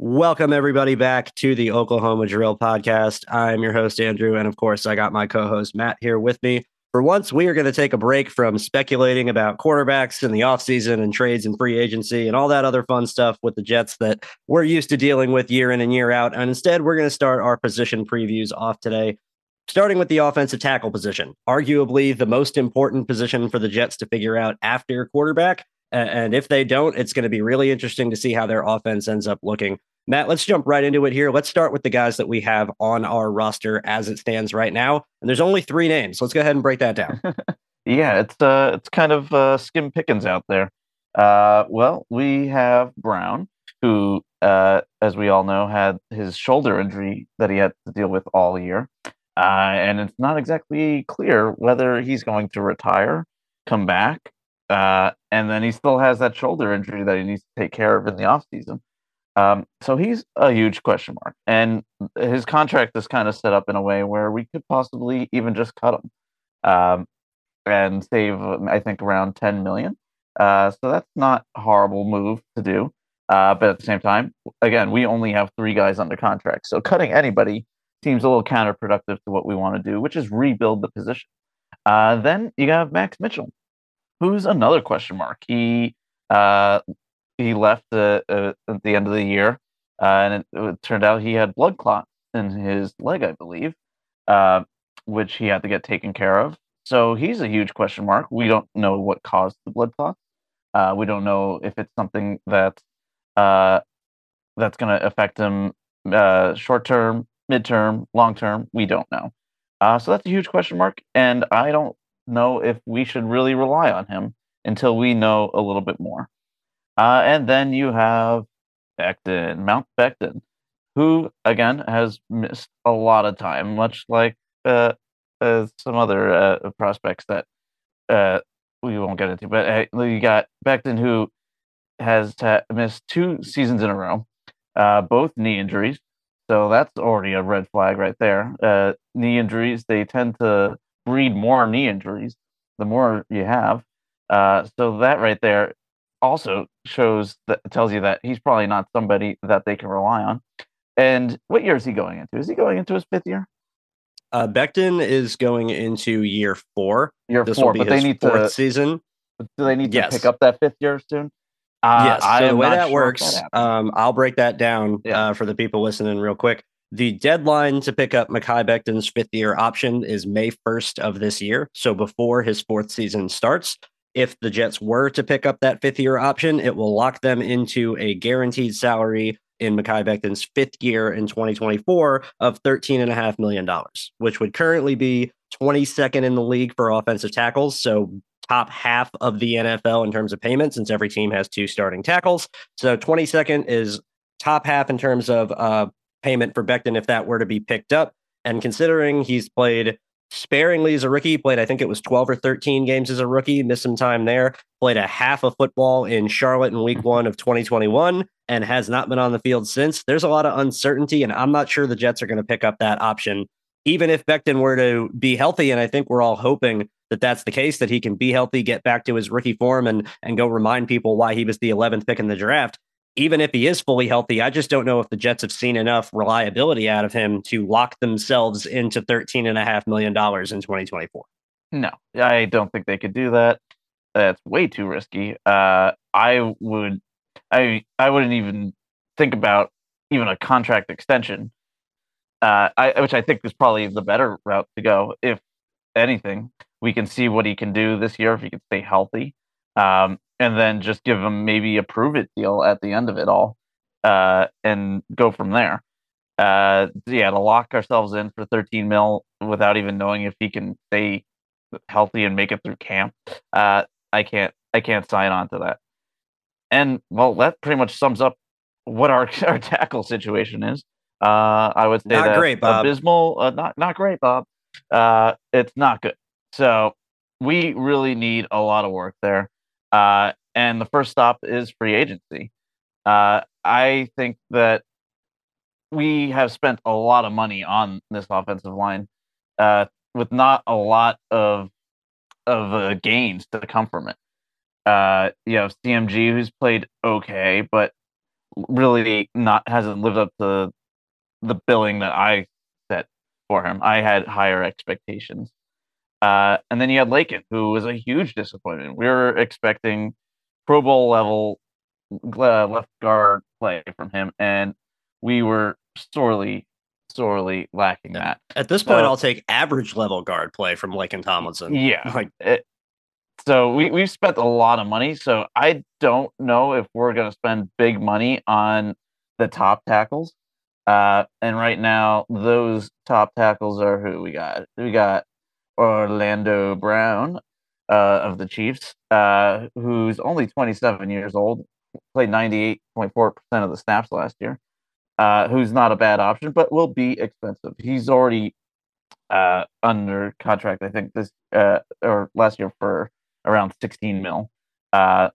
Welcome, everybody, back to the Oklahoma Drill Podcast. I'm your host, Andrew. And of course, I got my co host, Matt, here with me. For once, we are going to take a break from speculating about quarterbacks in the offseason and trades and free agency and all that other fun stuff with the Jets that we're used to dealing with year in and year out. And instead, we're going to start our position previews off today, starting with the offensive tackle position, arguably the most important position for the Jets to figure out after quarterback. And if they don't, it's going to be really interesting to see how their offense ends up looking. Matt, let's jump right into it here. Let's start with the guys that we have on our roster as it stands right now. And there's only three names. Let's go ahead and break that down. yeah, it's uh, it's kind of uh, skim pickings out there. Uh, well, we have Brown, who, uh, as we all know, had his shoulder injury that he had to deal with all year. Uh, and it's not exactly clear whether he's going to retire, come back, uh, and then he still has that shoulder injury that he needs to take care of in the offseason. Um, so he's a huge question mark. And his contract is kind of set up in a way where we could possibly even just cut him um, and save, I think, around 10 million. Uh, so that's not a horrible move to do. Uh, but at the same time, again, we only have three guys under contract. So cutting anybody seems a little counterproductive to what we want to do, which is rebuild the position. Uh, then you have Max Mitchell, who's another question mark. He uh, he left uh, uh, at the end of the year, uh, and it, it, turned out he had blood clots in his leg, I believe, uh, which he had to get taken care of. So he's a huge question mark. We don't know what caused the blood clots. Uh, we don't know if it's something that uh, that's going to affect him short term, midterm, long term. We don't know. so that's a huge question mark, and I don't know if we should really rely on him until we know a little bit more. Uh, and then you have Becton, Mount Becton, who again has missed a lot of time, much like uh, uh, some other uh, prospects that uh, we won't get into. But you got Becton, who has ta- missed two seasons in a row, uh, both knee injuries. So that's already a red flag right there. knee injuries, they tend to breed more knee injuries the more you have. so that right there also shows that tells you that he's probably not somebody that they can rely on. And what year is he going into? Is he going into his fifth year? Uh, Becton is going into year four. Year this four, but they need fourth to season. Do they need to yes. pick up that fifth year soon? Uh, yes. So the way that sure works, that um, I'll break that down yeah. uh, for the people listening real quick. The deadline to pick up Mekhi Becton's fifth year option is May 1st of this year. So before his fourth season starts, if the Jets were to pick up that fifth year option, it will lock them into a guaranteed salary in Mekhi Becton's fifth year in 2024 of $13.5 million, which would currently be 22nd in the league for offensive tackles. So top half of the NFL in terms of payment, since every team has two starting tackles. So 22nd is top half in terms of uh, payment for Becton if that were to be picked up. And considering he's played sparingly as a rookie. Played, I think it was 12 or 13 games as a rookie, missed some time there. Played a half of football in Charlotte in week one of 2021 and has not been on the field since. There's a lot of uncertainty, and I'm not sure the Jets are going to pick up that option. Even if Becton were to be healthy, and I think we're all hoping that that's the case, that he can be healthy, get back to his rookie form, and and go remind people why he was the 11th pick in the draft even if he is fully healthy, I just don't know if the Jets have seen enough reliability out of him to lock themselves into $13.5 million in 2024. No, I don't think they could do that. That's way too risky. Uh, I would, I, I wouldn't even think about even a contract extension, uh, I, which I think is probably the better route to go. If anything, we can see what he can do this year if he can stay healthy. Um, and then just give them maybe a prove it deal at the end of it all, uh, and go from there. Uh, yeah, to lock ourselves in for 13 mil without even knowing if he can stay healthy and make it through camp. Uh, I can't, I can't sign on to that. And well, that pretty much sums up what our our tackle situation is. Uh, I would say not that great, Bob. abysmal, uh, not not great, Bob. Uh, it's not good. So we really need a lot of work there. Uh, and the first stop is free agency. Uh, I think that we have spent a lot of money on this offensive line uh, with not a lot of of uh, gains to come from it. Uh, you know, CMG who's played okay, but really not hasn't lived up to the billing that I set for him. I had higher expectations. Uh, and then you had Laken, who was a huge disappointment. We were expecting Pro Bowl level uh, left guard play from him, and we were sorely, sorely lacking that. At this point, I'll take average level guard play from Laken Tomlinson. Yeah, like it, so we we've spent a lot of money. So I don't know if we're going to spend big money on the top tackles. Uh, and right now, those top tackles are who we got. We got Orlando Brown uh, of the Chiefs, uh, who's only 27 years old, played 98.4% of the snaps last year, uh, who's not a bad option, but will be expensive. He's already uh, under contract, I think, this uh, or last year for around 16 mil. Uh,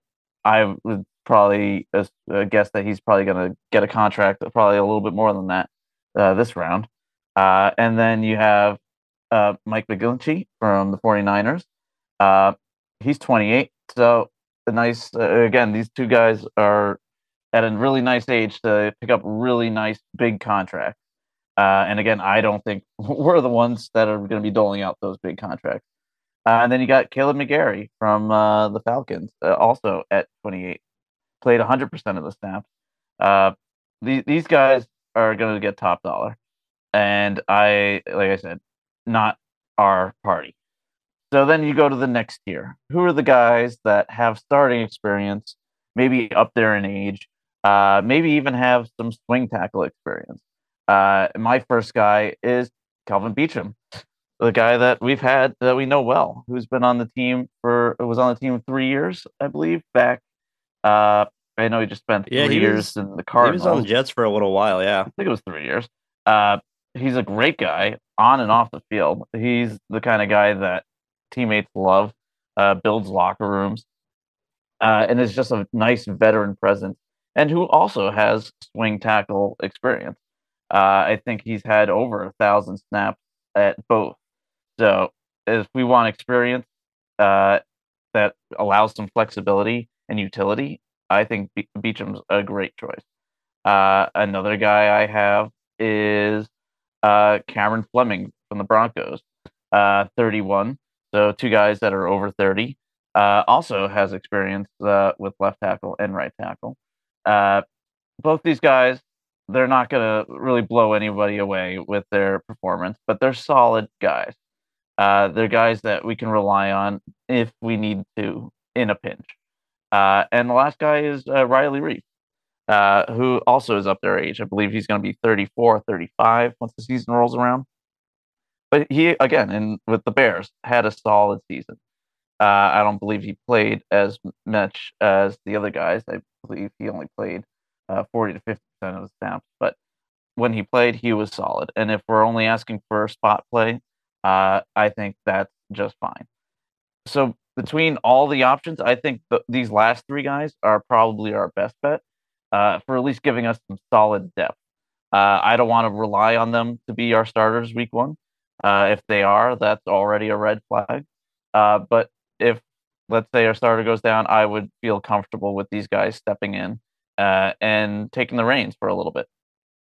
I would probably guess that he's probably going to get a contract, probably a little bit more than that this round. and then you have uh, Mike McGlinchey from the 49ers. Uh, he's 28. So, a nice, uh, again, these two guys are at a really nice age to pick up really nice big contracts. Uh, and again, I don't think we're the ones that are going to be doling out those big contracts. Uh, and then you got Kaleb McGary from uh, the Falcons, also at 28, played 100% of the snaps. These guys are going to get top dollar, and I, like I said, not our party. So then you go to the next tier. Who are the guys that have starting experience, maybe up there in age, uh, maybe even have some swing tackle experience? Uh, my first guy is Calvin Beachum, the guy that we've had that we know well, who's been on the team for was on the team three years, I believe, back. Uh, I know he just spent yeah, three years was, in the Cardinals. He was on the Jets for a little while, yeah. I think it was three years. Uh, he's a great guy on and off the field. He's the kind of guy that teammates love, uh, builds locker rooms, uh, and is just a nice veteran presence, and who also has swing tackle experience. Uh, I think he's had over a thousand snaps at both. So if we want experience uh, that allows some flexibility and utility, I think Be- Beachum's a great choice. Uh, another guy I have is uh, Cameron Fleming from the Broncos, uh, 31. So two guys that are over 30. Uh, also has experience uh, with left tackle and right tackle. Uh, both these guys, they're not going to really blow anybody away with their performance, but they're solid guys. Uh, they're guys that we can rely on if we need to in a pinch. And the last guy is Riley Reiff uh, who also is up their age. I believe he's going to be 34, 35 once the season rolls around. But he, again, in with the Bears, had a solid season. Uh, I don't believe he played as much as the other guys. I believe he only played uh, 40 to 50 percent of the snaps. But when he played, he was solid. And if we're only asking for a spot play, uh, I think that's just fine. So between all the options, I think th- these last three guys are probably our best bet uh, for at least giving us some solid depth. Uh, I don't want to rely on them to be our starters week one. Uh, if they are, that's already a red flag. Uh, but if let's say our starter goes down, I would feel comfortable with these guys stepping in uh, and taking the reins for a little bit.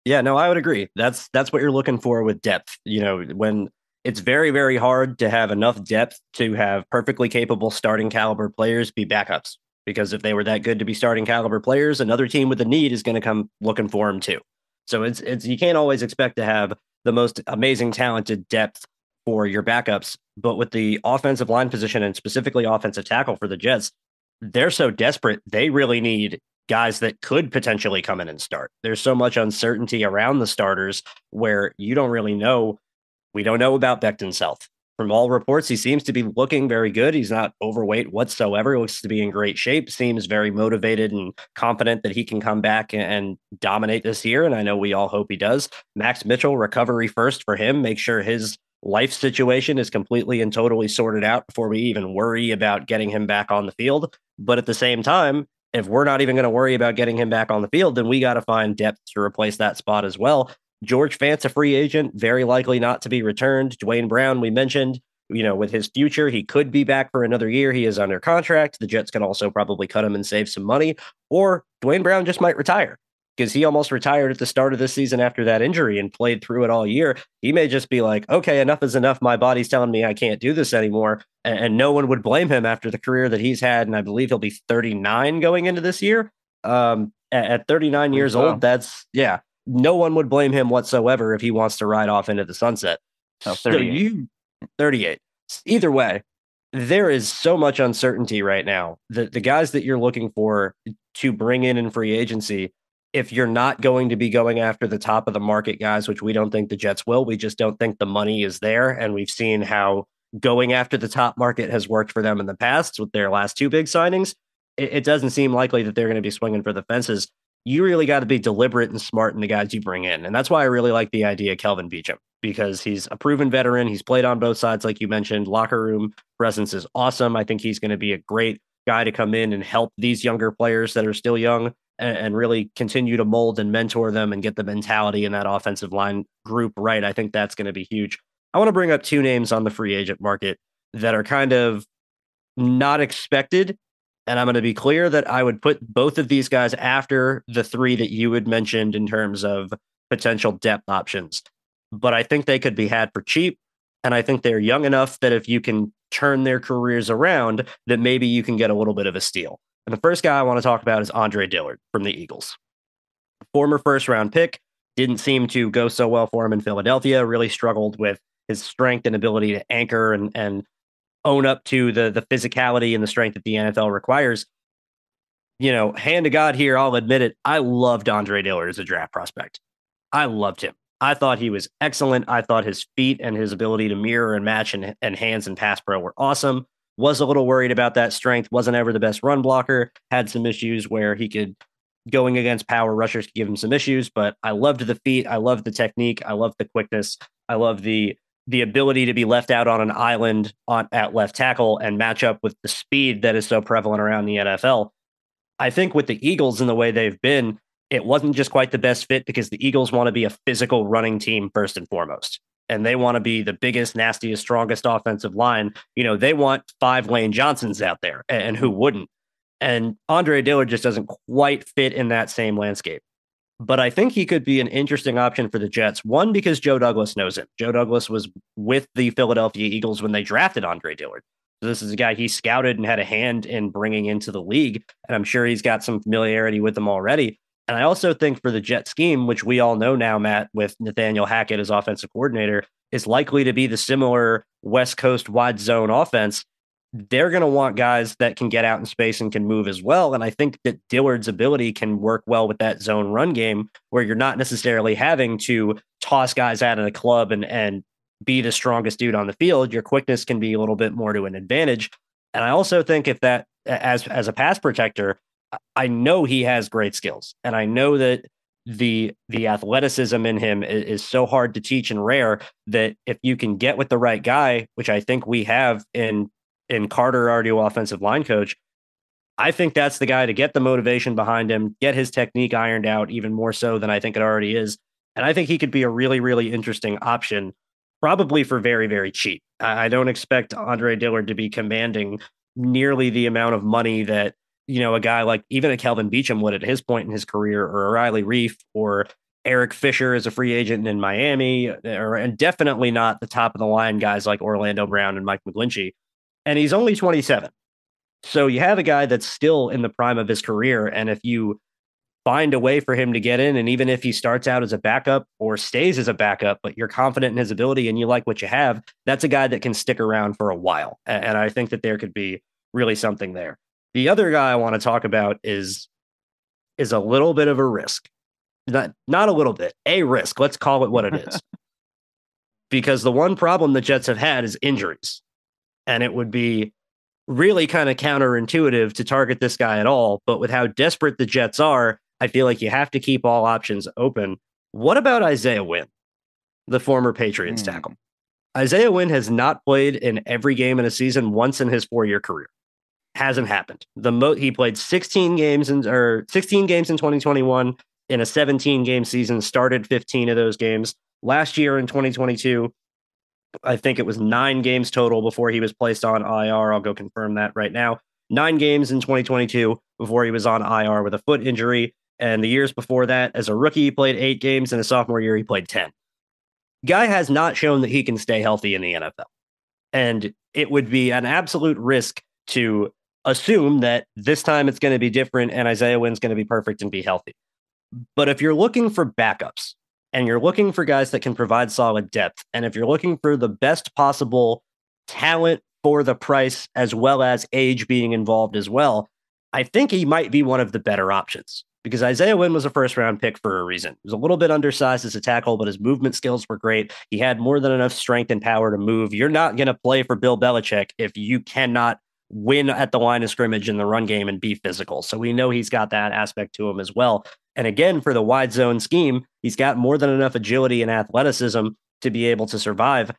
Yeah, no, I would agree. That's that's what you're looking for with depth. You know, when it's very very hard to have enough depth to have perfectly capable starting caliber players be backups because if they were that good to be starting caliber players, another team with a need is going to come looking for them too. So it's it's you can't always expect to have the most amazing talented depth for your backups, but with the offensive line position and specifically offensive tackle for the Jets, they're so desperate. They really need guys that could potentially come in and start. There's so much uncertainty around the starters where you don't really know. We don't know about Becton South. From all reports, he seems to be looking very good. He's not overweight whatsoever. He looks to be in great shape. Seems very motivated and confident that he can come back and dominate this year. And I know we all hope he does. Max Mitchell, recovery first for him. Make sure his life situation is completely and totally sorted out before we even worry about getting him back on the field. But at the same time, if we're not even going to worry about getting him back on the field, then we got to find depth to replace that spot as well. George Fant's a free agent, very likely not to be returned. Duane Brown, we mentioned, you know, with his future, he could be back for another year. He is under contract. The Jets can also probably cut him and save some money, or Duane Brown just might retire because he almost retired at the start of this season after that injury and played through it all year. He may just be like, okay, enough is enough. My body's telling me I can't do this anymore. And, and no one would blame him after the career that he's had. And I believe he'll be 39 going into this year. Um, at, at 39 years so. old, that's, yeah, no one would blame him whatsoever if he wants to ride off into the sunset. Oh, 38. So you, 38. Either way, there is so much uncertainty right now. The the guys that you're looking for to bring in in free agency if you're not going to be going after the top of the market guys, which we don't think the Jets will, we just don't think the money is there. And we've seen how going after the top market has worked for them in the past with their last two big signings. It, it doesn't seem likely that they're going to be swinging for the fences. You really got to be deliberate and smart in the guys you bring in. And that's why I really like the idea of Kelvin Beachum because he's a proven veteran. He's played on both sides, like you mentioned. Locker room presence is awesome. I think he's going to be a great guy to come in and help these younger players that are still young and, and really continue to mold and mentor them and get the mentality in that offensive line group right. I think that's going to be huge. I want to bring up two names on the free agent market that are kind of not expected. And I'm going to be clear that I would put both of these guys after the three that you had mentioned in terms of potential depth options. But I think they could be had for cheap. And I think they're young enough that if you can turn their careers around, that maybe you can get a little bit of a steal. And the first guy I want to talk about is Andre Dillard from the Eagles. Former first round pick, didn't seem to go so well for him in Philadelphia, really struggled with his strength and ability to anchor and, and own up to the, the physicality and the strength that the NFL requires. You know, hand to God here, I'll admit it. I loved Andre Dillard as a draft prospect. I loved him. I thought he was excellent. I thought his feet and his ability to mirror and match and, and hands and pass pro were awesome was a little worried about that strength, wasn't ever the best run blocker, had some issues where he could going against power rushers could give him some issues, but I loved the feet, I loved the technique, I loved the quickness, I love the the ability to be left out on an island on at left tackle and match up with the speed that is so prevalent around the NFL. I think with the Eagles and the way they've been, it wasn't just quite the best fit because the Eagles want to be a physical running team first and foremost and they want to be the biggest, nastiest, strongest offensive line, you know, they want five Lane Johnsons out there, and who wouldn't? And Andre Dillard just doesn't quite fit in that same landscape. But I think he could be an interesting option for the Jets. One, because Joe Douglas knows him. Joe Douglas was with the Philadelphia Eagles when they drafted Andre Dillard. So this is a guy he scouted and had a hand in bringing into the league. And I'm sure he's got some familiarity with them already. And I also think for the jet scheme, which we all know now, Matt, with Nathaniel Hackett as offensive coordinator, is likely to be the similar West Coast wide zone offense. They're going to want guys that can get out in space and can move as well. And I think that Dillard's ability can work well with that zone run game where you're not necessarily having to toss guys out of the club and, and be the strongest dude on the field. Your quickness can be a little bit more to an advantage. And I also think if that as as a pass protector, I know he has great skills, and I know that the the athleticism in him is, is, so hard to teach and rare that if you can get with the right guy, which I think we have in in Carter, our new offensive line coach, I think that's the guy to get the motivation behind him, get his technique ironed out even more so than I think it already is. And I think he could be a really, really interesting option, probably for very, very cheap. I, don't expect Andre Dillard to be commanding nearly the amount of money that, you know, a guy like even a Kelvin Beachum would at his point in his career, or a Riley Reiff, or Eric Fisher as a free agent in Miami, or, and definitely not the top of the line guys like Orlando Brown and Mike McGlinchey. And he's only 27. So you have a guy that's still in the prime of his career. And if you find a way for him to get in, and even if he starts out as a backup or stays as a backup, but you're confident in his ability and you like what you have, that's a guy that can stick around for a while. And I think that there could be really something there. The other guy I want to talk about is is a little bit of a risk. Not not a little bit, a risk. Let's call it what it is. because the one problem the Jets have had is injuries. And it would be really kind of counterintuitive to target this guy at all. But with how desperate the Jets are, I feel like you have to keep all options open. What about Isaiah Wynn, the former Patriots mm. tackle? Isaiah Wynn has not played in every game in a season once in his four year career. Hasn't happened. The mo- he played 16 games in or 16 games in 2021 in a 17 game season, started 15 of those games. Last year in 2022, I think it was nine games total before he was placed on IR. I'll go confirm that right now. Nine games in 2022 before he was on IR with a foot injury. And the years before that, as a rookie, he played eight games. In a sophomore year, he played 10. Guy has not shown that he can stay healthy in the NFL. And it would be an absolute risk to assume that this time it's going to be different and Isaiah Wynn's going to be perfect and be healthy. But if you're looking for backups, and you're looking for guys that can provide solid depth, and if you're looking for the best possible talent for the price as well as age being involved as well, I think he might be one of the better options because Isaiah Wynn was a first round pick for a reason. He was a little bit undersized as a tackle, but his movement skills were great. He had more than enough strength and power to move. You're not going to play for Bill Belichick if you cannot win at the line of scrimmage in the run game and be physical. So we know he's got that aspect to him as well. And again, for the wide zone scheme, he's got more than enough agility and athleticism to be able to survive.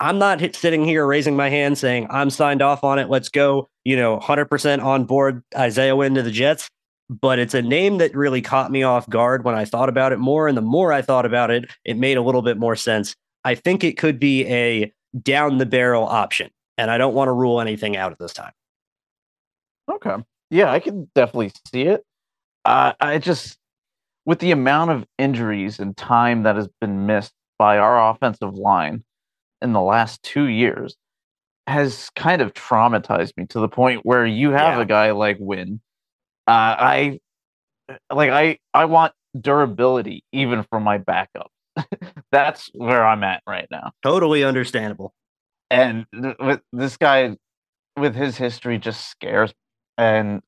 I'm not sitting here raising my hand saying I'm signed off on it. Let's go, you know, 100% on board Isaiah Wynn to the Jets. But it's a name that really caught me off guard when I thought about it more. And the more I thought about it, it made a little bit more sense. I think it could be a down the barrel option. And I don't want to rule anything out at this time. Okay. Yeah, I can definitely see it. Uh, I just, with the amount of injuries and time that has been missed by our offensive line in the last two years, has kind of traumatized me to the point where you have yeah. a guy like Wynn. Uh, I like I I want durability even for my backup. That's where I'm at right now. Totally understandable. And th- with this guy, with his history, just scares. me. And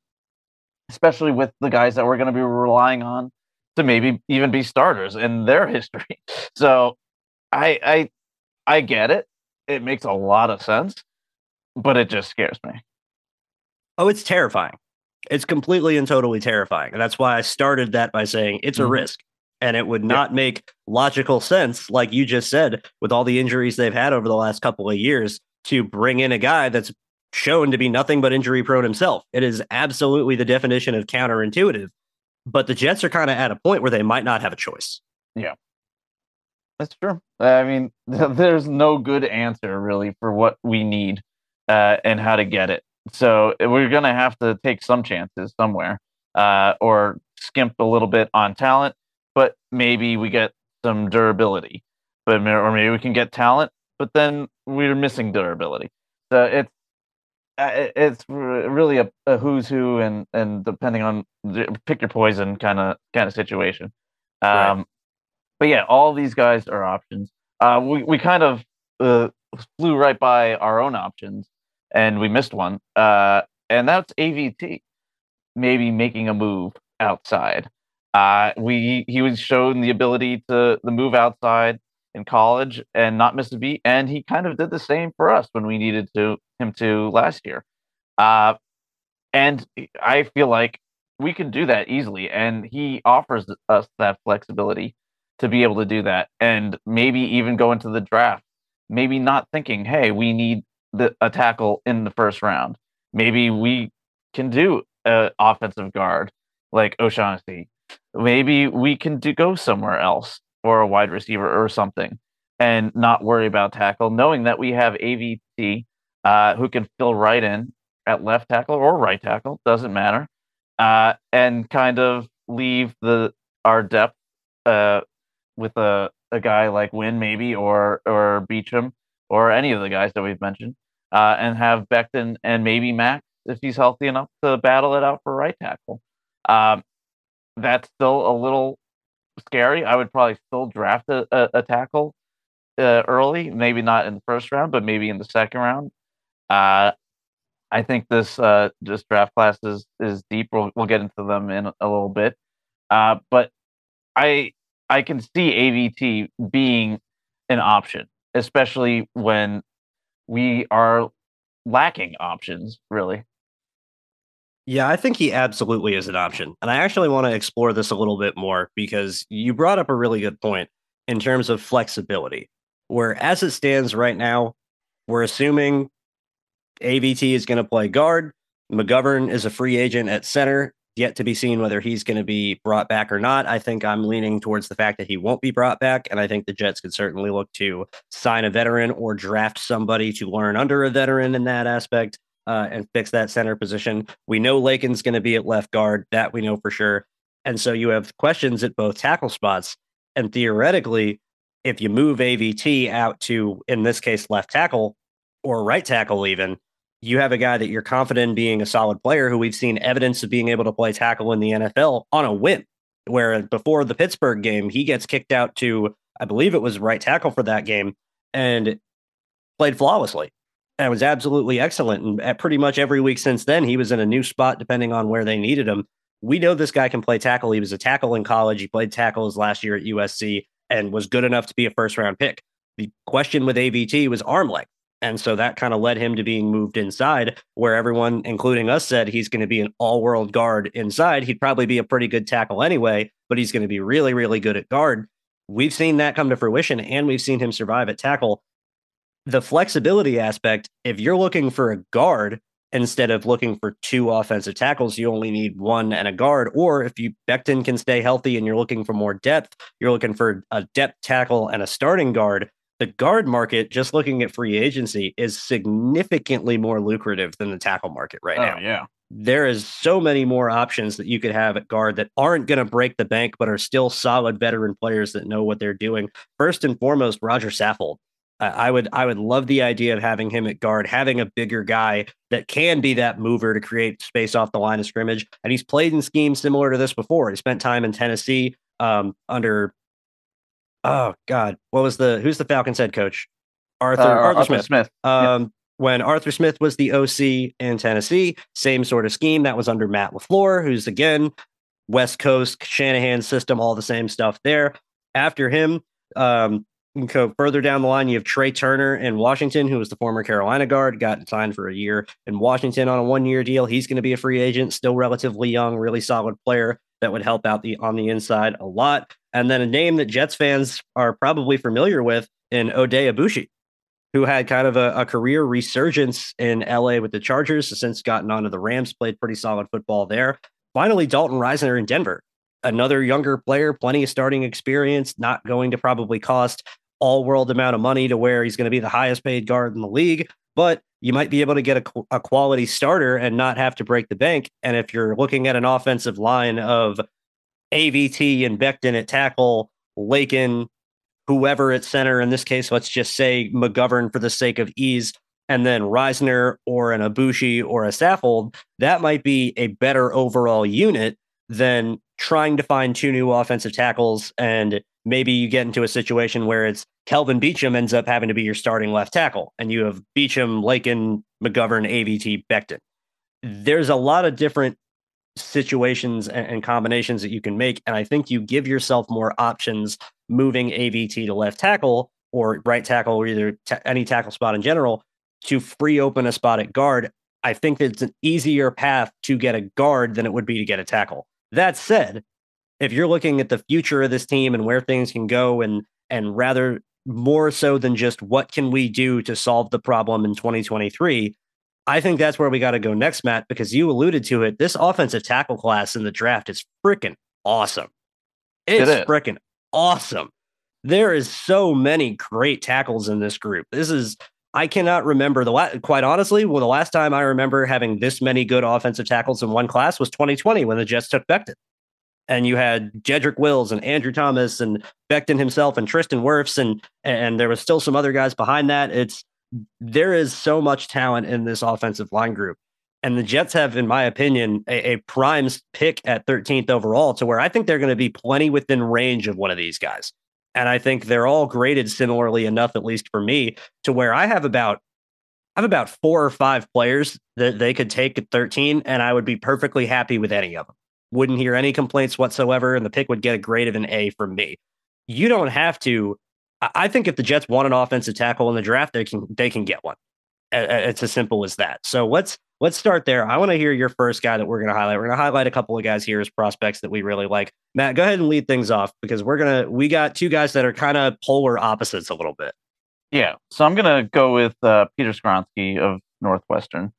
especially with the guys that we're going to be relying on to maybe even be starters in their history. So I I I get it. It makes a lot of sense, but it just scares me. Oh, it's terrifying. It's completely and totally terrifying. And that's why I started that by saying it's mm-hmm. a risk. And it would not yeah. make logical sense, like you just said, with all the injuries they've had over the last couple of years, to bring in a guy that's shown to be nothing but injury prone himself. It is absolutely the definition of counterintuitive. But the Jets are kind of at a point where they might not have a choice. Yeah. That's true. I mean, there's no good answer really for what we need uh, and how to get it. So we're going to have to take some chances somewhere uh, or skimp a little bit on talent, but maybe we get some durability. But or maybe we can get talent, but then we're missing durability. So it's it's really a, a, who's who and and depending on pick your poison kind of kind of situation um right. but yeah all these guys are options. Uh we, we kind of uh, flew right by our own options and we missed one. Uh and that's AVT maybe making a move outside. Uh we he was shown the ability to the move outside in college and not miss a beat. And he kind of did the same for us when we needed to him to last year. Uh, and I feel like we can do that easily, and he offers us that flexibility to be able to do that, and maybe even go into the draft, maybe not thinking, hey, we need the, a tackle in the first round. Maybe we can do an offensive guard like O'Shaughnessy. Maybe we can do, go somewhere else or a wide receiver or something and not worry about tackle, knowing that we have AVT uh, who can fill right in at left tackle or right tackle, doesn't matter, uh, and kind of leave the our depth uh, with a, a guy like Wynn maybe or or Beachum or any of the guys that we've mentioned, uh, and have Becton and maybe Max if he's healthy enough to battle it out for right tackle. Um, that's still a little scary. I would probably still draft a, a, a tackle uh, early, maybe not in the first round, but maybe in the second round. Uh, I think this uh, this draft class is is deep. We'll, we'll get into them in a little bit, uh, but I I can see AVT being an option, especially when we are lacking options. Really, yeah, I think he absolutely is an option. And I actually want to explore this a little bit more because you brought up a really good point in terms of flexibility, where as it stands right now, we're assuming AVT is going to play guard. McGovern is a free agent at center, yet to be seen whether he's going to be brought back or not. I think I'm leaning towards the fact that he won't be brought back. And I think the Jets could certainly look to sign a veteran or draft somebody to learn under a veteran in that aspect uh, and fix that center position. We know Laken's going to be at left guard. That we know for sure. And so you have questions at both tackle spots. And theoretically, if you move AVT out to, in this case, left tackle or right tackle, even, you have a guy that you're confident in being a solid player who we've seen evidence of being able to play tackle in the NFL on a whim. Where before the Pittsburgh game, he gets kicked out to, I believe it was right tackle for that game and played flawlessly and was absolutely excellent. And at pretty much every week since then, he was in a new spot depending on where they needed him. We know this guy can play tackle. He was a tackle in college. He played tackles last year at USC and was good enough to be a first round pick. The question with AVT was arm length. And so that kind of led him to being moved inside, where everyone, including us, said he's going to be an all world guard inside. He'd probably be a pretty good tackle anyway, but he's going to be really, really good at guard. We've seen that come to fruition, and we've seen him survive at tackle the flexibility aspect, if you're looking for a guard instead of looking for two offensive tackles, you only need one and a guard. Or if you Becton can stay healthy and you're looking for more depth, you're looking for a depth tackle and a starting guard. The guard market, just looking at free agency, is significantly more lucrative than the tackle market right oh, now. Yeah. There is so many more options that you could have at guard that aren't going to break the bank, but are still solid veteran players that know what they're doing. First and foremost, Roger Saffold I would I would love the idea of having him at guard, having a bigger guy that can be that mover to create space off the line of scrimmage. And he's played in schemes similar to this before. He spent time in Tennessee um, under oh god, what was the who's the Falcons head coach? Arthur uh, Arthur, Arthur, Smith. Smith. Um, yeah. When Arthur Smith was the OC in Tennessee, same sort of scheme that was under Matt LaFleur, who's again West Coast Shanahan system, all the same stuff there. After him, um, go further down the line, you have Trai Turner in Washington, who was the former Carolina guard, got signed for a year in Washington on a one-year deal. He's going to be a free agent, still relatively young, really solid player that would help out the on the inside a lot. And then a name that Jets fans are probably familiar with in Oday Aboushi, who had kind of a, a career resurgence in LA with the Chargers, since gotten onto the Rams, played pretty solid football there. Finally, Dalton Risner in Denver, another younger player, plenty of starting experience, not going to probably cost all world amount of money to where he's going to be the highest paid guard in the league, but you might be able to get a, a quality starter and not have to break the bank. And if you're looking at an offensive line of AVT and Becton at tackle, Laken, whoever at center, in this case, let's just say McGovern for the sake of ease, and then Risner or an Aboushi or a Saffold, that might be a better overall unit than trying to find two new offensive tackles and maybe you get into a situation where it's Kelvin Beachum ends up having to be your starting left tackle, and you have Beachum, Laken, McGovern, AVT, Becton. There's a lot of different situations and, combinations that you can make, and I think you give yourself more options moving AVT to left tackle or right tackle or either any tackle spot in general to free open a spot at guard. I think it's an easier path to get a guard than it would be to get a tackle. That said, if you're looking at the future of this team and where things can go and and rather more so than just what can we do to solve the problem in 2023, I think that's where we got to go next, Matt, because you alluded to it. This offensive tackle class in the draft is freaking awesome. It's it freaking awesome. There is so many great tackles in this group. This is I cannot remember the last, quite honestly, well, the last time I remember having this many good offensive tackles in one class was 2020 when the Jets took Becton. And you had Jedrick Wills and Andrew Thomas and Becton himself and Tristan Wirfs and and there was still some other guys behind that. It's there is so much talent in this offensive line group. And the Jets have, in my opinion, a, a prime pick at 13th overall to where I think they're going to be plenty within range of one of these guys. And I think they're all graded similarly enough, at least for me, to where I have about I have about four or five players that they could take at 13, and I would be perfectly happy with any of them. Wouldn't hear any complaints whatsoever, and the pick would get a grade of an A from me. You don't have to. I think if the Jets want an offensive tackle in the draft, they can they can get one. It's as simple as that. So let's let's start there. I want to hear your first guy that we're going to highlight. We're going to highlight a couple of guys here as prospects that we really like. Matt, go ahead and lead things off because we're going to, we got two guys that are kind of polar opposites a little bit. Yeah. So I'm going to go with uh, Peter Skoronski of Northwestern.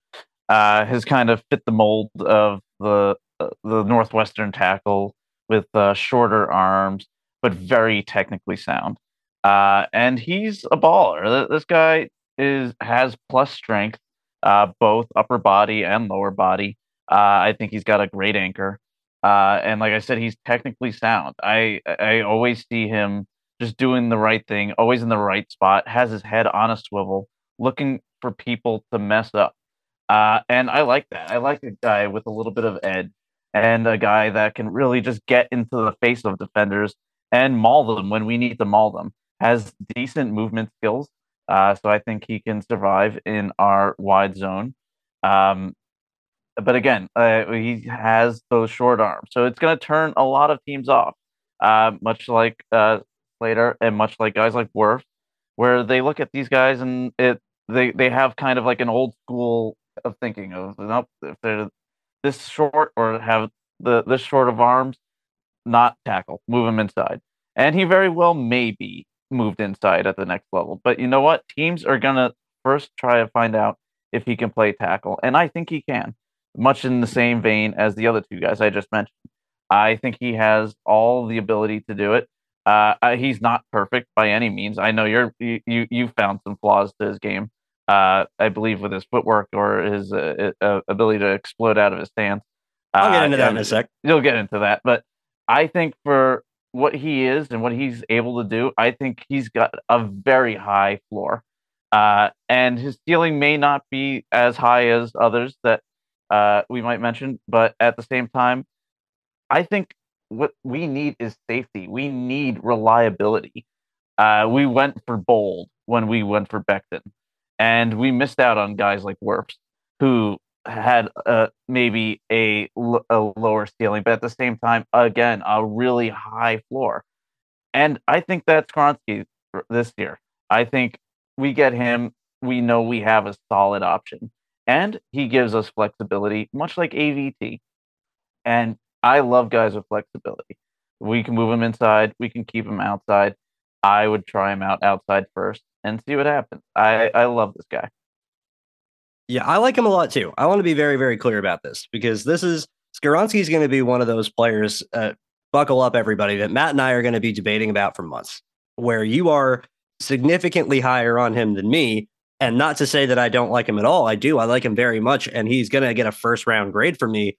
Uh, has kind of fit the mold of the uh, the Northwestern tackle with uh, shorter arms, but very technically sound. Uh, and he's a baller. This guy is has plus strength uh, both upper body and lower body. Uh, I think he's got a great anchor. Uh, and like I said, he's technically sound. I I always see him just doing the right thing, always in the right spot, has his head on a swivel, looking for people to mess up. Uh, and I like that. I like a guy with a little bit of edge and a guy that can really just get into the face of defenders and maul them when we need to maul them. Has decent movement skills, uh, so I think he can survive in our wide zone. Um, but again, uh, he has those short arms, so it's going to turn a lot of teams off. Uh, much like uh, Slater and much like guys like Wirf, where they look at these guys and it they they have kind of like an old school of thinking of nope if they're this short or have the this short of arms, not tackle, move them inside, and he very well may be moved inside at the next level. But you know what? Teams are going to first try to find out if he can play tackle. And I think he can, much in the same vein as the other two guys I just mentioned. I think he has all the ability to do it. Uh, he's not perfect by any means. I know you're you you found some flaws to his game. Uh, I believe with his footwork or his uh, uh ability to explode out of his stance. I'll get into that in a sec. You'll get into that, but I think for what he is and what he's able to do, I think he's got a very high floor. Uh, and his ceiling may not be as high as others that uh, we might mention, but at the same time, I think what we need is safety. We need reliability. Uh, we went for bold when we went for Becton, and we missed out on guys like Wirfs, who had uh, maybe a, a lower ceiling, but at the same time, again, a really high floor. And I think that's Skoronski this year. I think we get him. We know we have a solid option, and he gives us flexibility, much like AVT. And I love guys with flexibility. We can move him inside. We can keep him outside. I would try him out outside first and see what happens. I, I love this guy. Yeah, I like him a lot too. I want to be very, very clear about this because this is Skoronski is going to be one of those players. Uh, buckle up, everybody, that Matt and I are going to be debating about for months, where you are significantly higher on him than me. And not to say that I don't like him at all. I do. I like him very much. And he's going to get a first round grade from me.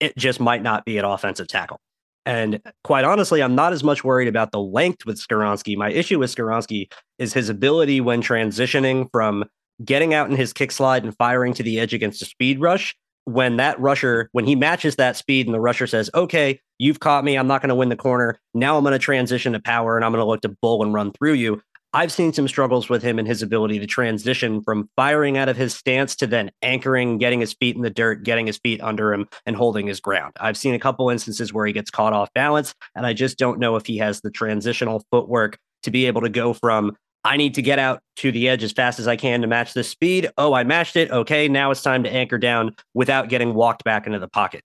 It just might not be an offensive tackle. And quite honestly, I'm not as much worried about the length with Skoronski. My issue with Skoronski is his ability when transitioning from getting out in his kick slide and firing to the edge against a speed rush when that rusher when he matches that speed and the rusher says okay you've caught me i'm not going to win the corner. Now i'm going to transition to power and i'm going to look to bull and run through you. I've seen some struggles with him and his ability to transition from firing out of his stance to then anchoring getting his feet in the dirt getting his feet under him and holding his ground. I've seen a couple instances where he gets caught off balance and i just don't know if he has the transitional footwork to be able to go from I need to get out to the edge as fast as I can to match this speed. Oh, I matched it. Okay, now it's time to anchor down without getting walked back into the pocket.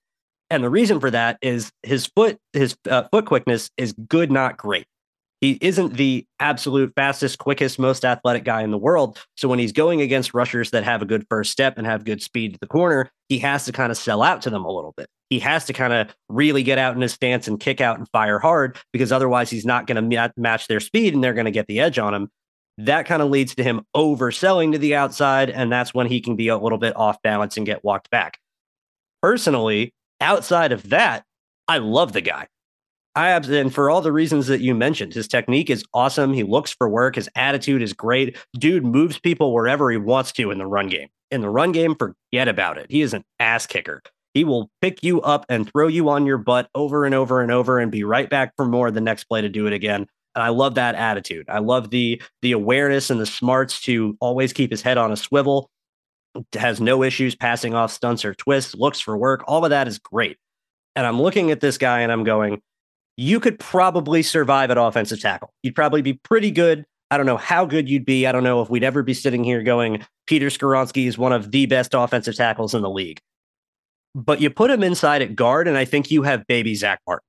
And the reason for that is his foot his uh, foot quickness is good, not great. He isn't the absolute fastest, quickest, most athletic guy in the world. So when he's going against rushers that have a good first step and have good speed to the corner, he has to kind of sell out to them a little bit. He has to kind of really get out in his stance and kick out and fire hard because otherwise he's not going to match their speed and they're going to get the edge on him. That kind of leads to him overselling to the outside. And that's when he can be a little bit off balance and get walked back. Personally, outside of that, I love the guy. I have, and for all the reasons that you mentioned, his technique is awesome. He looks for work. His attitude is great. Dude moves people wherever he wants to in the run game. In the run game, forget about it. He is an ass kicker. He will pick you up and throw you on your butt over and over and over and be right back for more the next play to do it again. And I love that attitude. I love the the awareness and the smarts to always keep his head on a swivel. Has no issues passing off stunts or twists, looks for work. All of that is great. And I'm looking at this guy and I'm going, you could probably survive at offensive tackle. You'd probably be pretty good. I don't know how good you'd be. I don't know if we'd ever be sitting here going, Peter Skoronski is one of the best offensive tackles in the league. But you put him inside at guard, and I think you have baby Zach Martin.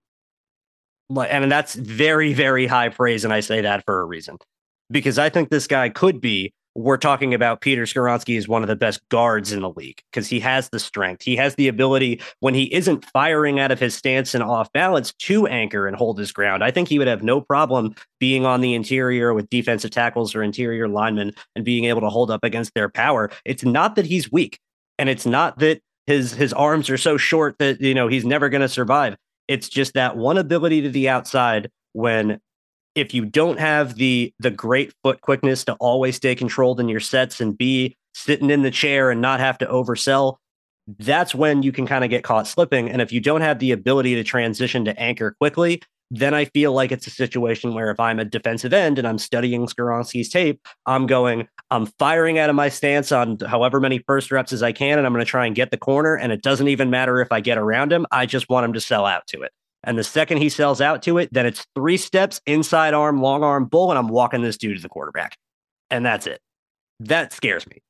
And that's very, very high praise. And I say that for a reason because I think this guy could be we're talking about Peter Skoronski is one of the best guards in the league because he has the strength. He has the ability when he isn't firing out of his stance and off balance to anchor and hold his ground. I think he would have no problem being on the interior with defensive tackles or interior linemen and being able to hold up against their power. It's not that he's weak and it's not that his his arms are so short that you know he's never going to survive. It's just that one ability to the outside when if you don't have the the great foot quickness to always stay controlled in your sets and be sitting in the chair and not have to oversell, that's when you can kind of get caught slipping. And if you don't have the ability to transition to anchor quickly, then I feel like it's a situation where if I'm a defensive end and I'm studying Skoronski's tape, I'm going, I'm firing out of my stance on however many first reps as I can, and I'm going to try and get the corner. And it doesn't even matter if I get around him. I just want him to sell out to it. And the second he sells out to it, then it's three steps inside arm, long arm bull, and I'm walking this dude to the quarterback. And that's it. That scares me.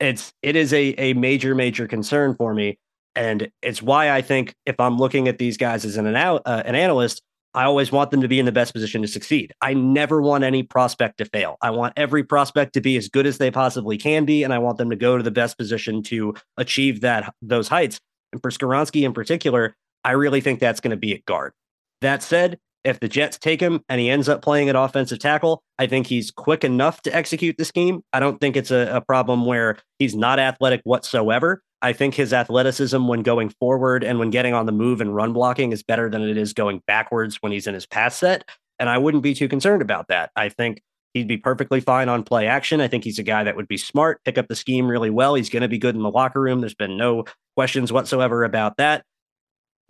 It's it is a a major major concern for me, and it's why I think if I'm looking at these guys as an uh, an analyst, I always want them to be in the best position to succeed. I never want any prospect to fail. I want every prospect to be as good as they possibly can be, and I want them to go to the best position to achieve that those heights. And for Skoronski in particular, I really think that's going to be at guard. That said, if the Jets take him and he ends up playing at offensive tackle, I think he's quick enough to execute the scheme. I don't think it's a, a, problem where he's not athletic whatsoever. I think his athleticism when going forward and when getting on the move and run blocking is better than it is going backwards when he's in his pass set. And I wouldn't be too concerned about that. I think he'd be perfectly fine on play action. I think he's a guy that would be smart, pick up the scheme really well. He's going to be good in the locker room. There's been no questions whatsoever about that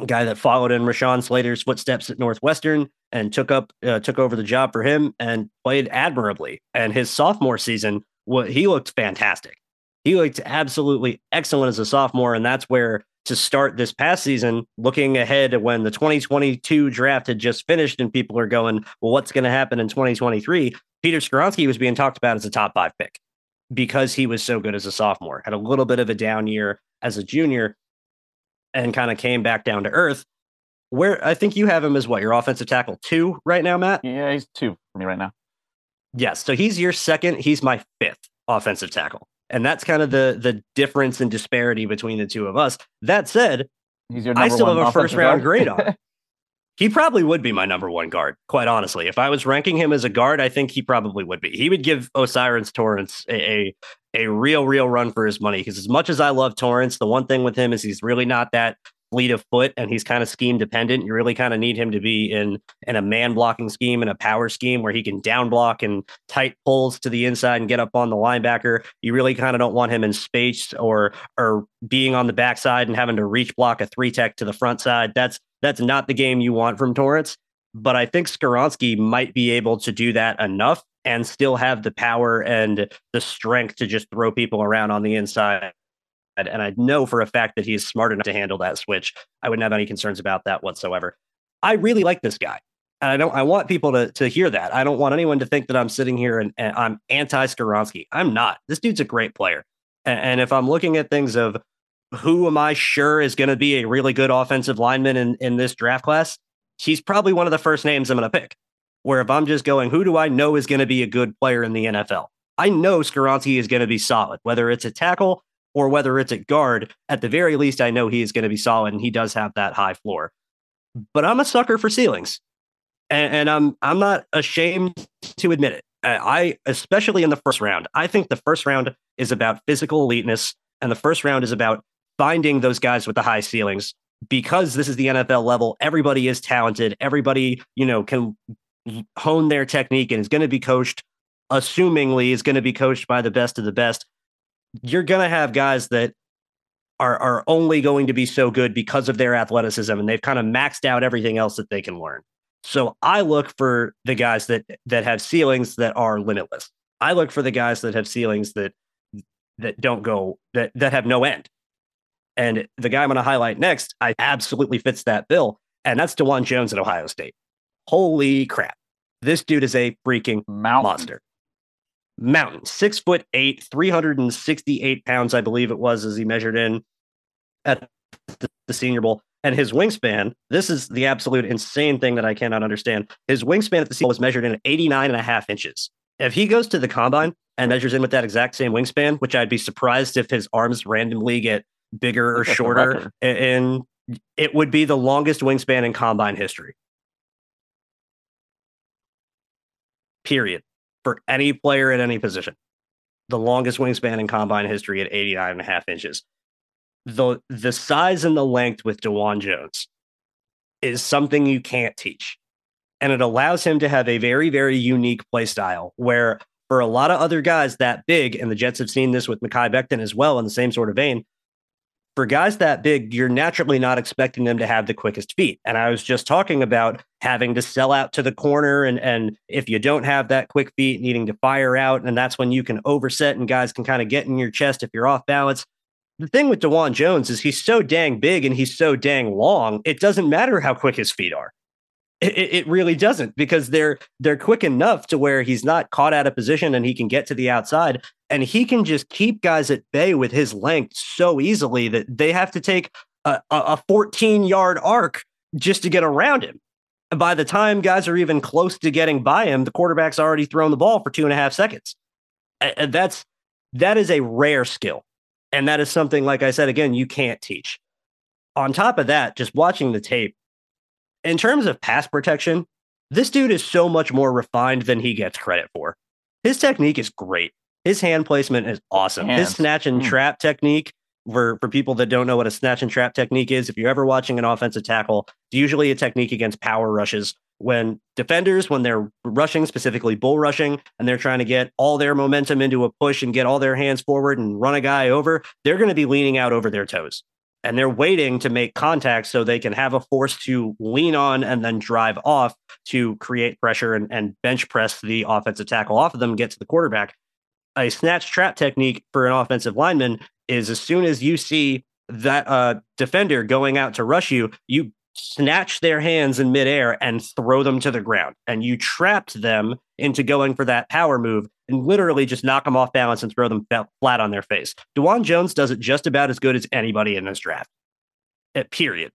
guy that followed in Rashawn Slater's footsteps at Northwestern and took up uh, took over the job for him and played admirably. And his sophomore season, he looked fantastic. He looked absolutely excellent as a sophomore, and that's where to start this past season, looking ahead when the 2022 draft had just finished and people are going, well, what's going to happen in 2023? Peter Skoronski was being talked about as a top five pick because he was so good as a sophomore. Had a little bit of a down year as a junior, and kind of came back down to earth. Where I think you have him as what your offensive tackle two right now, Matt. Yeah, he's two for me right now. Yes, so he's your second. He's my fifth offensive tackle, and that's kind of the the difference and disparity between the two of us. That said, he's your I still have a first round grade on. he probably would be my number one guard, quite honestly. If I was ranking him as a guard, I think he probably would be. He would give O'Cyrus Torrence a, a, a real, real run for his money. Because as much as I love Torrence, the one thing with him is he's really not that fleet of foot and he's kind of scheme dependent. You really kind of need him to be in in a man blocking scheme and a power scheme where he can down block and tight pulls to the inside and get up on the linebacker. You really kind of don't want him in space or or being on the backside and having to reach block a three tech to the front side. That's that's not the game you want from Torrence. But I think Skoronski might be able to do that enough and still have the power and the strength to just throw people around on the inside. And I know for a fact that he's smart enough to handle that switch. I wouldn't have any concerns about that whatsoever. I really like this guy. And I don't I want people to to hear that. I don't want anyone to think that I'm sitting here and, and I'm anti Skoronski. I'm not. This dude's a great player. And, and if I'm looking at things of who am I sure is going to be a really good offensive lineman in, in this draft class, he's probably one of the first names I'm going to pick. Where if I'm just going, who do I know is going to be a good player in the NFL? I know Skoronski is going to be solid, whether it's a tackle or whether it's at guard. At the very least, I know he is going to be solid and he does have that high floor. But I'm a sucker for ceilings and, and I'm I'm not ashamed to admit it. I, especially in the first round, I think the first round is about physical eliteness, and the first round is about finding those guys with the high ceilings. Because this is the NFL level, everybody is talented. Everybody, you know, can hone their technique and is going to be coached, assumingly, is going to be coached by the best of the best. You're going to have guys that are are only going to be so good because of their athleticism, and they've kind of maxed out everything else that they can learn. So I look for the guys that that have ceilings that are limitless. I look for the guys that have ceilings that that don't go that that have no end. And the guy I'm going to highlight next, I absolutely fits that bill, and that's Dawand Jones at Ohio State. Holy crap! This dude is a freaking Mountain. monster. Mountain, six foot eight, 368 pounds, I believe it was, as he measured in at the Senior Bowl. And his wingspan, this is the absolute insane thing that I cannot understand. His wingspan at the Senior Bowl was measured in 89 and a half inches. If he goes to the combine and measures in with that exact same wingspan, which I'd be surprised if his arms randomly get bigger or shorter, and it would be the longest wingspan in combine history. Period. For any player at any position. The longest wingspan in combine history at 89 and a half inches the the size and the length with Dawand Jones is something you can't teach. And it allows him to have a very, very unique play style where for a lot of other guys that big, and the Jets have seen this with Mekhi Becton as well in the same sort of vein. For guys that big, you're naturally not expecting them to have the quickest feet. And I was just talking about having to sell out to the corner. And, and if you don't have that quick feet, needing to fire out, and that's when you can overset and guys can kind of get in your chest if you're off balance the thing with Dawand Jones is he's so dang big and he's so dang long. It doesn't matter how quick his feet are. It, it, really doesn't because they're they're quick enough to where he's not caught out of position and he can get to the outside and he can just keep guys at bay with his length so easily that they have to take a, a 14 yard arc just to get around him. By the time guys are even close to getting by him, the quarterback's already thrown the ball for two and a half seconds. And that's that is a rare skill and that is something, like I said, again, you can't teach. On top of that, just watching the tape, in terms of pass protection, this dude is so much more refined than he gets credit for. His technique is great. His hand placement is awesome. His snatch and mm. trap technique, for, for people that don't know what a snatch and trap technique is, if you're ever watching an offensive tackle, it's usually a technique against power rushes when defenders, when they're rushing, specifically bull rushing, and they're trying to get all their momentum into a push and get all their hands forward and run a guy over, they're going to be leaning out over their toes. And they're waiting to make contact so they can have a force to lean on and then drive off to create pressure and, and bench press the offensive tackle off of them, get to the quarterback. A snatch trap technique for an offensive lineman is as soon as you see that uh, defender going out to rush you, you snatch their hands in midair and throw them to the ground. And you trapped them into going for that power move and literally just knock them off balance and throw them flat on their face. Dawand Jones does it just about as good as anybody in this draft. Eh, period.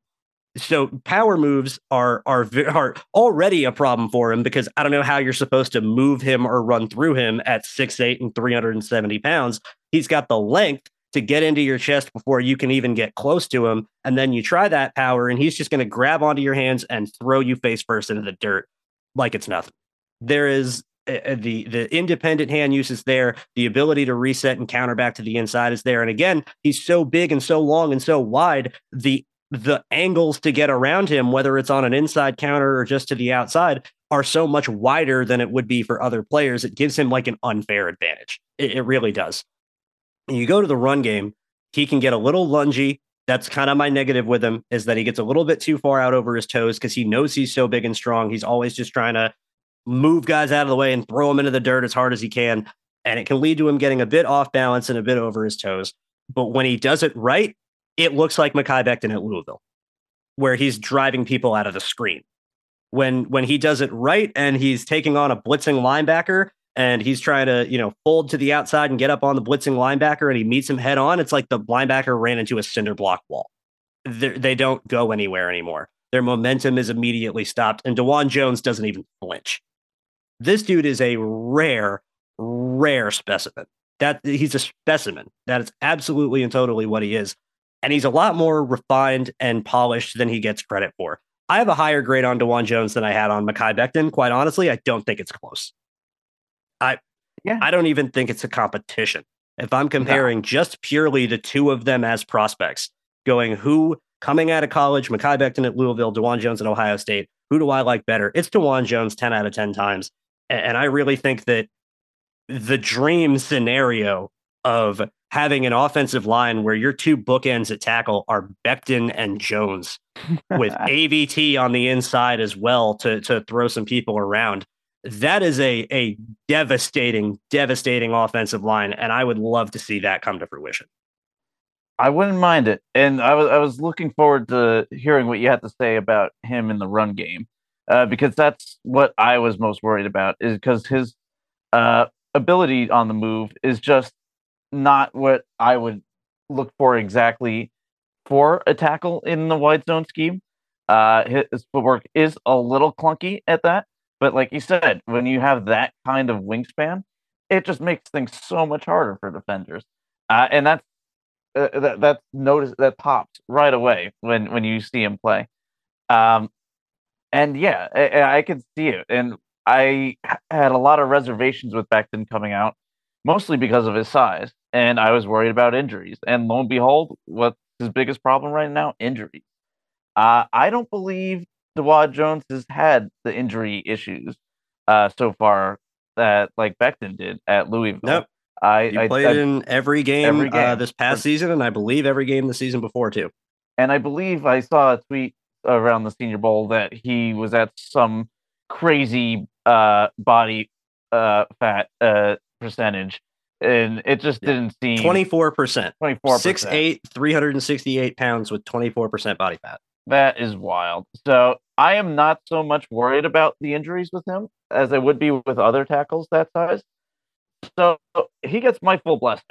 So power moves are are are already a problem for him because I don't know how you're supposed to move him or run through him at six eight and 370 pounds. He's got the length to get into your chest before you can even get close to him. And then you try that power, and he's just going to grab onto your hands and throw you face first into the dirt like it's nothing. There is uh, the the independent hand use is there. The ability to reset and counter back to the inside is there. And again, he's so big and so long and so wide. The the angles to get around him, whether it's on an inside counter or just to the outside, are so much wider than it would be for other players. It gives him like an unfair advantage. It, it really does you go to the run game, he can get a little lungy. That's kind of my negative with him is that he gets a little bit too far out over his toes because he knows he's so big and strong. He's always just trying to move guys out of the way and throw them into the dirt as hard as he can. And it can lead to him getting a bit off balance and a bit over his toes. But when he does it right, it looks like Mekhi Becton at Louisville, where he's driving people out of the screen. when when he does it right and he's taking on a blitzing linebacker and he's trying to, you know, fold to the outside and get up on the blitzing linebacker and he meets him head on, it's like the linebacker ran into a cinder block wall. They're, they do not go anywhere anymore. Their momentum is immediately stopped, and Dawand Jones doesn't even flinch. This dude is a rare, rare specimen. That he's a specimen. That is absolutely and totally what he is. And he's a lot more refined and polished than he gets credit for. I have a higher grade on Dawand Jones than I had on Mekhi Becton. Quite honestly, I don't think it's close. I yeah. I don't even think it's a competition. If I'm comparing no. just purely the two of them as prospects, going who coming out of college, Mekhi Becton at Louisville, Dawand Jones at Ohio State, who do I like better? It's Dawand Jones 10 out of 10 times. And I really think that the dream scenario of having an offensive line where your two bookends at tackle are Becton and Jones with AVT on the inside as well to, to throw some people around that is a a devastating, devastating offensive line, and I would love to see that come to fruition. I wouldn't mind it, and I was I was looking forward to hearing what you had to say about him in the run game, uh, because that's what I was most worried about. Is because his uh, ability on the move is just not what I would look for exactly for a tackle in the wide zone scheme. Uh, his footwork is a little clunky at that, but like you said, when you have that kind of wingspan, it just makes things so much harder for defenders. Uh, and that's uh, that that's notice that pops right away when when you see him play. Um, and yeah, I, I can see it. And I had a lot of reservations with Becton coming out, mostly because of his size, and I was worried about injuries. And lo and behold, what's his biggest problem right now? Injuries. Uh, I don't believe Dawand Jones has had the injury issues uh, so far that like Becton did at Louisville. Nope. I, he I played I, in every game, every uh, game. Uh, this past season, and I believe every game the season before too. And I believe I saw a tweet around the Senior Bowl that he was at some crazy uh, body uh, fat uh, percentage, and it just yeah. didn't seem twenty four percent, twenty four, six eight, three hundred and sixty eight pounds with twenty four percent body fat. That is wild. So I am not so much worried about the injuries with him as I would be with other tackles that size. So he gets my full blessing.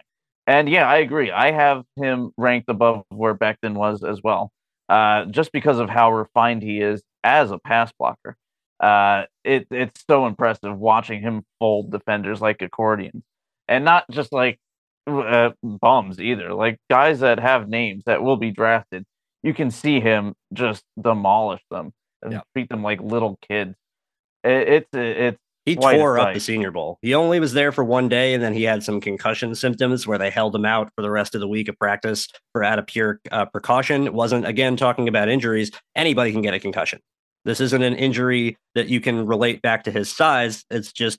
And yeah, I agree. I have him ranked above where Becton was as well, uh, just because of how refined he is as a pass blocker. Uh, it, it's so impressive watching him fold defenders like accordions, and not just like uh, bums either. Like guys that have names that will be drafted you can see him just demolish them and yeah. treat them like little kids. It, it's it's he tore up the Senior Bowl. He only was there for one day, and then he had some concussion symptoms where they held him out for the rest of the week of practice for out of pure uh, precaution. It wasn't again talking about injuries. Anybody can get a concussion. This isn't an injury that you can relate back to his size. It's just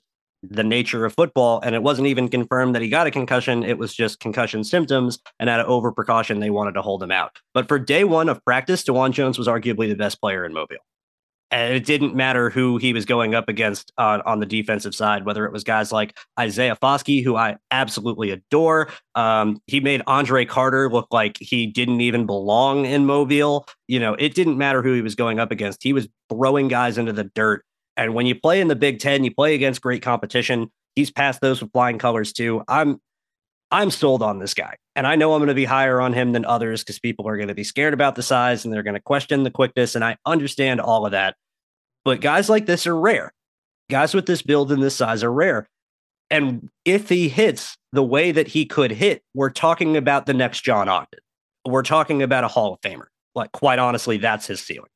the nature of football. And it wasn't even confirmed that he got a concussion. It was just concussion symptoms. And out of over precaution, they wanted to hold him out. But for day one of practice, Dawand Jones was arguably the best player in Mobile. And it didn't matter who he was going up against on, on the defensive side, whether it was guys like Isaiah Foskey, who I absolutely adore. Um, he made Andre Carter look like he didn't even belong in Mobile. You know, it didn't matter who he was going up against. He was throwing guys into the dirt and when you play in the Big Ten, you play against great competition. He's passed those with flying colors too. I'm I'm sold on this guy. And I know I'm going to be higher on him than others because people are going to be scared about the size and they're going to question the quickness. And I understand all of that. But guys like this are rare. Guys with this build and this size are rare. And if he hits the way that he could hit, we're talking about the next John Ogden. We're talking about a Hall of Famer. Like, quite honestly, that's his ceiling.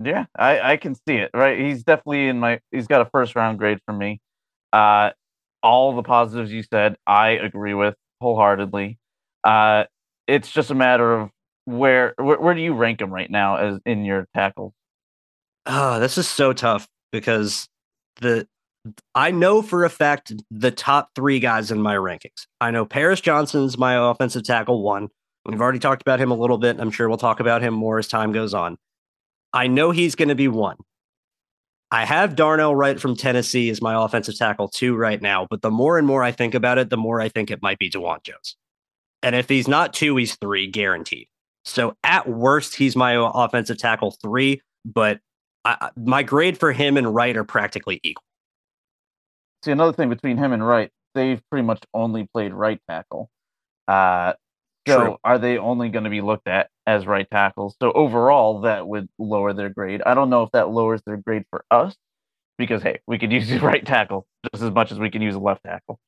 Yeah, I, I can see it. Right, he's definitely in my. He's got a first round grade for me. Uh, all the positives you said, I agree with wholeheartedly. Uh, it's just a matter of where, where where do you rank him right now as in your tackle? Oh, this is so tough because the I know for a fact the top three guys in my rankings. I know Paris Johnson's my offensive tackle one. We've already talked about him a little bit. I'm sure we'll talk about him more as time goes on. I know he's going to be one. I have Darnell Wright from Tennessee as my offensive tackle two right now, but the more and more I think about it, the more I think it might be Dawand Jones. And if he's not two, he's three, guaranteed. So at worst, he's my offensive tackle three, but I, my grade for him and Wright are practically equal. See, another thing between him and Wright, they've pretty much only played right tackle. Uh, so True. are they only going to be looked at as right tackles? So overall, that would lower their grade. I don't know if that lowers their grade for us because hey, we could use the right tackle just as much as we can use a left tackle.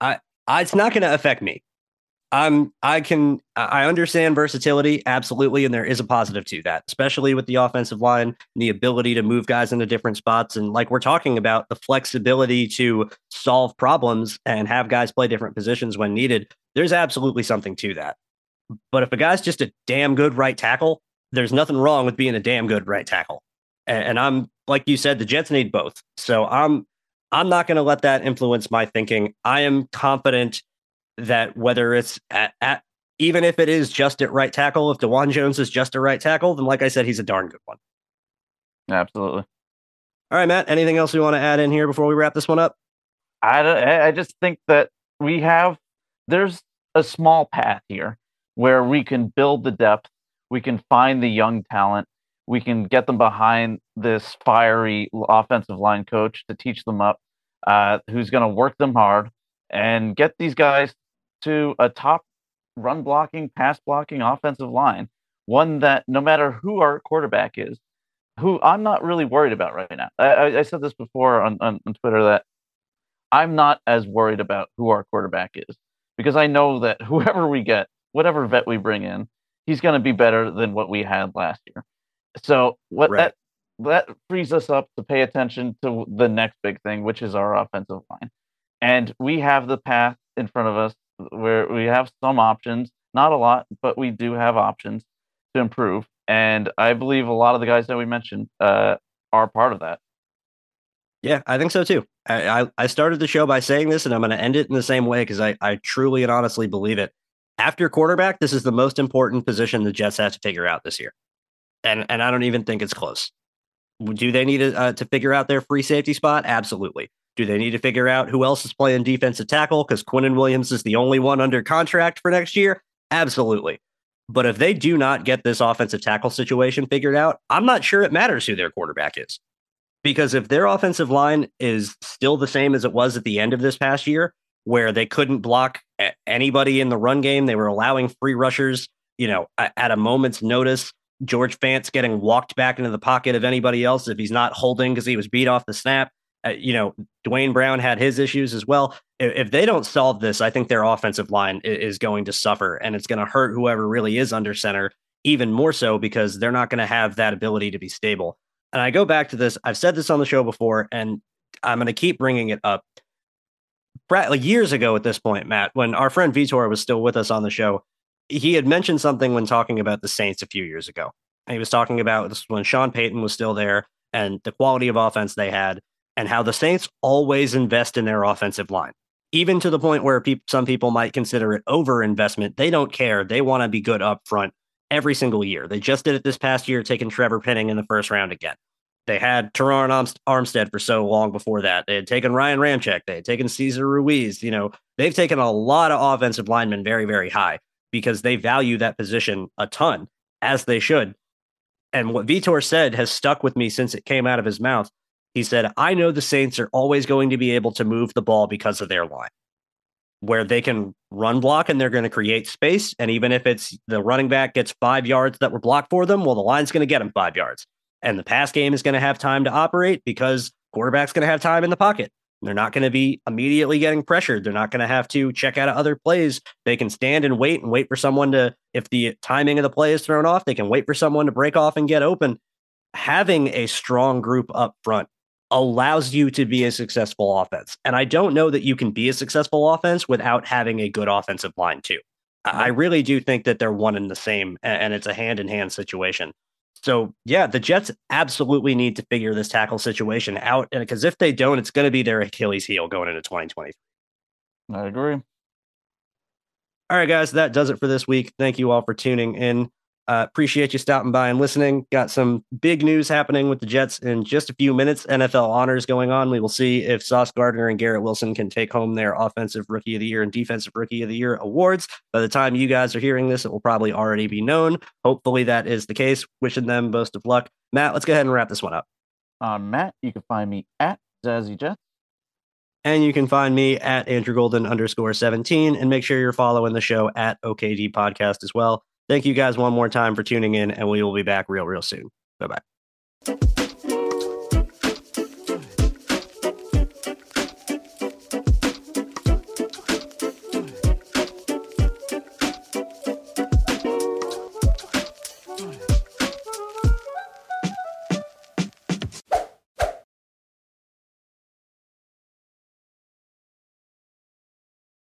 I, I it's not going to affect me. I'm I can I understand versatility absolutely, and there is a positive to that, especially with the offensive line and the ability to move guys into different spots, and like we're talking about the flexibility to solve problems and have guys play different positions when needed. There's absolutely something to that. But if a guy's just a damn good right tackle, there's nothing wrong with being a damn good right tackle. And, and I'm like you said, the Jets need both. So I'm I'm not going to let that influence my thinking. I am confident that whether it's at, at even if it is just at right tackle, if Dawand Jones is just a right tackle, then like I said, he's a darn good one. Absolutely. All right, Matt. Anything else you want to add in here before we wrap this one up? I I just think that we have there's a small path here where we can build the depth, we can find the young talent, we can get them behind this fiery offensive line coach to teach them up, uh, who's going to work them hard and get these guys to a top run blocking, pass blocking offensive line, one that no matter who our quarterback is, who I'm not really worried about right now. I, I said this before on, on, on Twitter that I'm not as worried about who our quarterback is because I know that whoever we get, whatever vet we bring in, he's going to be better than what we had last year. So what right. that that frees us up to pay attention to the next big thing, which is our offensive line. And we have the path in front of us where we have some options, not a lot, but we do have options to improve. And I believe a lot of the guys that we mentioned uh, are part of that. Yeah, I think so too. I, I, started the show by saying this, and I'm going to end it in the same way because I, I truly and honestly believe it. After quarterback, this is the most important position the Jets have to figure out this year, and and I don't even think it's close. Do they need uh, to figure out their free safety spot? Absolutely. Do they need to figure out who else is playing defensive tackle? Because Quinnen Williams is the only one under contract for next year? Absolutely. But if they do not get this offensive tackle situation figured out, I'm not sure it matters who their quarterback is. Because if their offensive line is still the same as it was at the end of this past year, where they couldn't block anybody in the run game, they were allowing free rushers, you know, at a moment's notice. George Fant getting walked back into the pocket of anybody else if he's not holding because he was beat off the snap. Uh, you know, Duane Brown had his issues as well. If, if, they don't solve this, I think their offensive line is, is going to suffer and it's going to hurt whoever really is under center even more so because they're not going to have that ability to be stable. And I go back to this. I've said this on the show before, and I'm going to keep bringing it up. Like years ago at this point, Matt, when our friend Vitor was still with us on the show, he had mentioned something when talking about the Saints a few years ago. And he was talking about this when Sean Payton was still there and the quality of offense they had and how the Saints always invest in their offensive line, even to the point where pe- some people might consider it over investment. They don't care. They want to be good up front every single year. They just did it this past year, taking Trevor Penning in the first round again. They had Terron Armstead for so long before that. They had taken Ryan Ramczyk. They had taken Cesar Ruiz. You know, they've taken a lot of offensive linemen very, very high because they value that position a ton, as they should. And what Vitor said has stuck with me since it came out of his mouth. He said, I know the Saints are always going to be able to move the ball because of their line, where they can run block and they're going to create space. And even if it's the running back gets five yards that were blocked for them, well, the line's going to get them five yards. And the pass game is going to have time to operate because quarterback's going to have time in the pocket. They're not going to be immediately getting pressured. They're not going to have to check out other plays. They can stand and wait and wait for someone to, if the timing of the play is thrown off, they can wait for someone to break off and get open. Having a strong group up front allows you to be a successful offense. And I don't know that you can be a successful offense without having a good offensive line, too. I really do think that they're one and the same, and it's a hand in hand situation. So, yeah, the Jets absolutely need to figure this tackle situation out. And because if they don't, it's going to be their Achilles heel going into 2020. I agree. All right, guys, that does it for this week. Thank you all for tuning in. Uh, appreciate you stopping by and listening. Got some big news happening with the Jets in just a few minutes. NFL honors going on. We will see if Sauce Gardner and Garrett Wilson can take home their Offensive Rookie of the Year and Defensive Rookie of the Year awards. By the time you guys are hearing this, it will probably already be known. Hopefully, that is the case. Wishing them most of luck. Matt, let's go ahead and wrap this one up. On Matt, you can find me at Zazzy Jets. And you can find me at Andrew Golden underscore 17. And make sure you're following the show at OKD Podcast as well. Thank you guys one more time for tuning in, and we will be back real, real soon. Bye bye.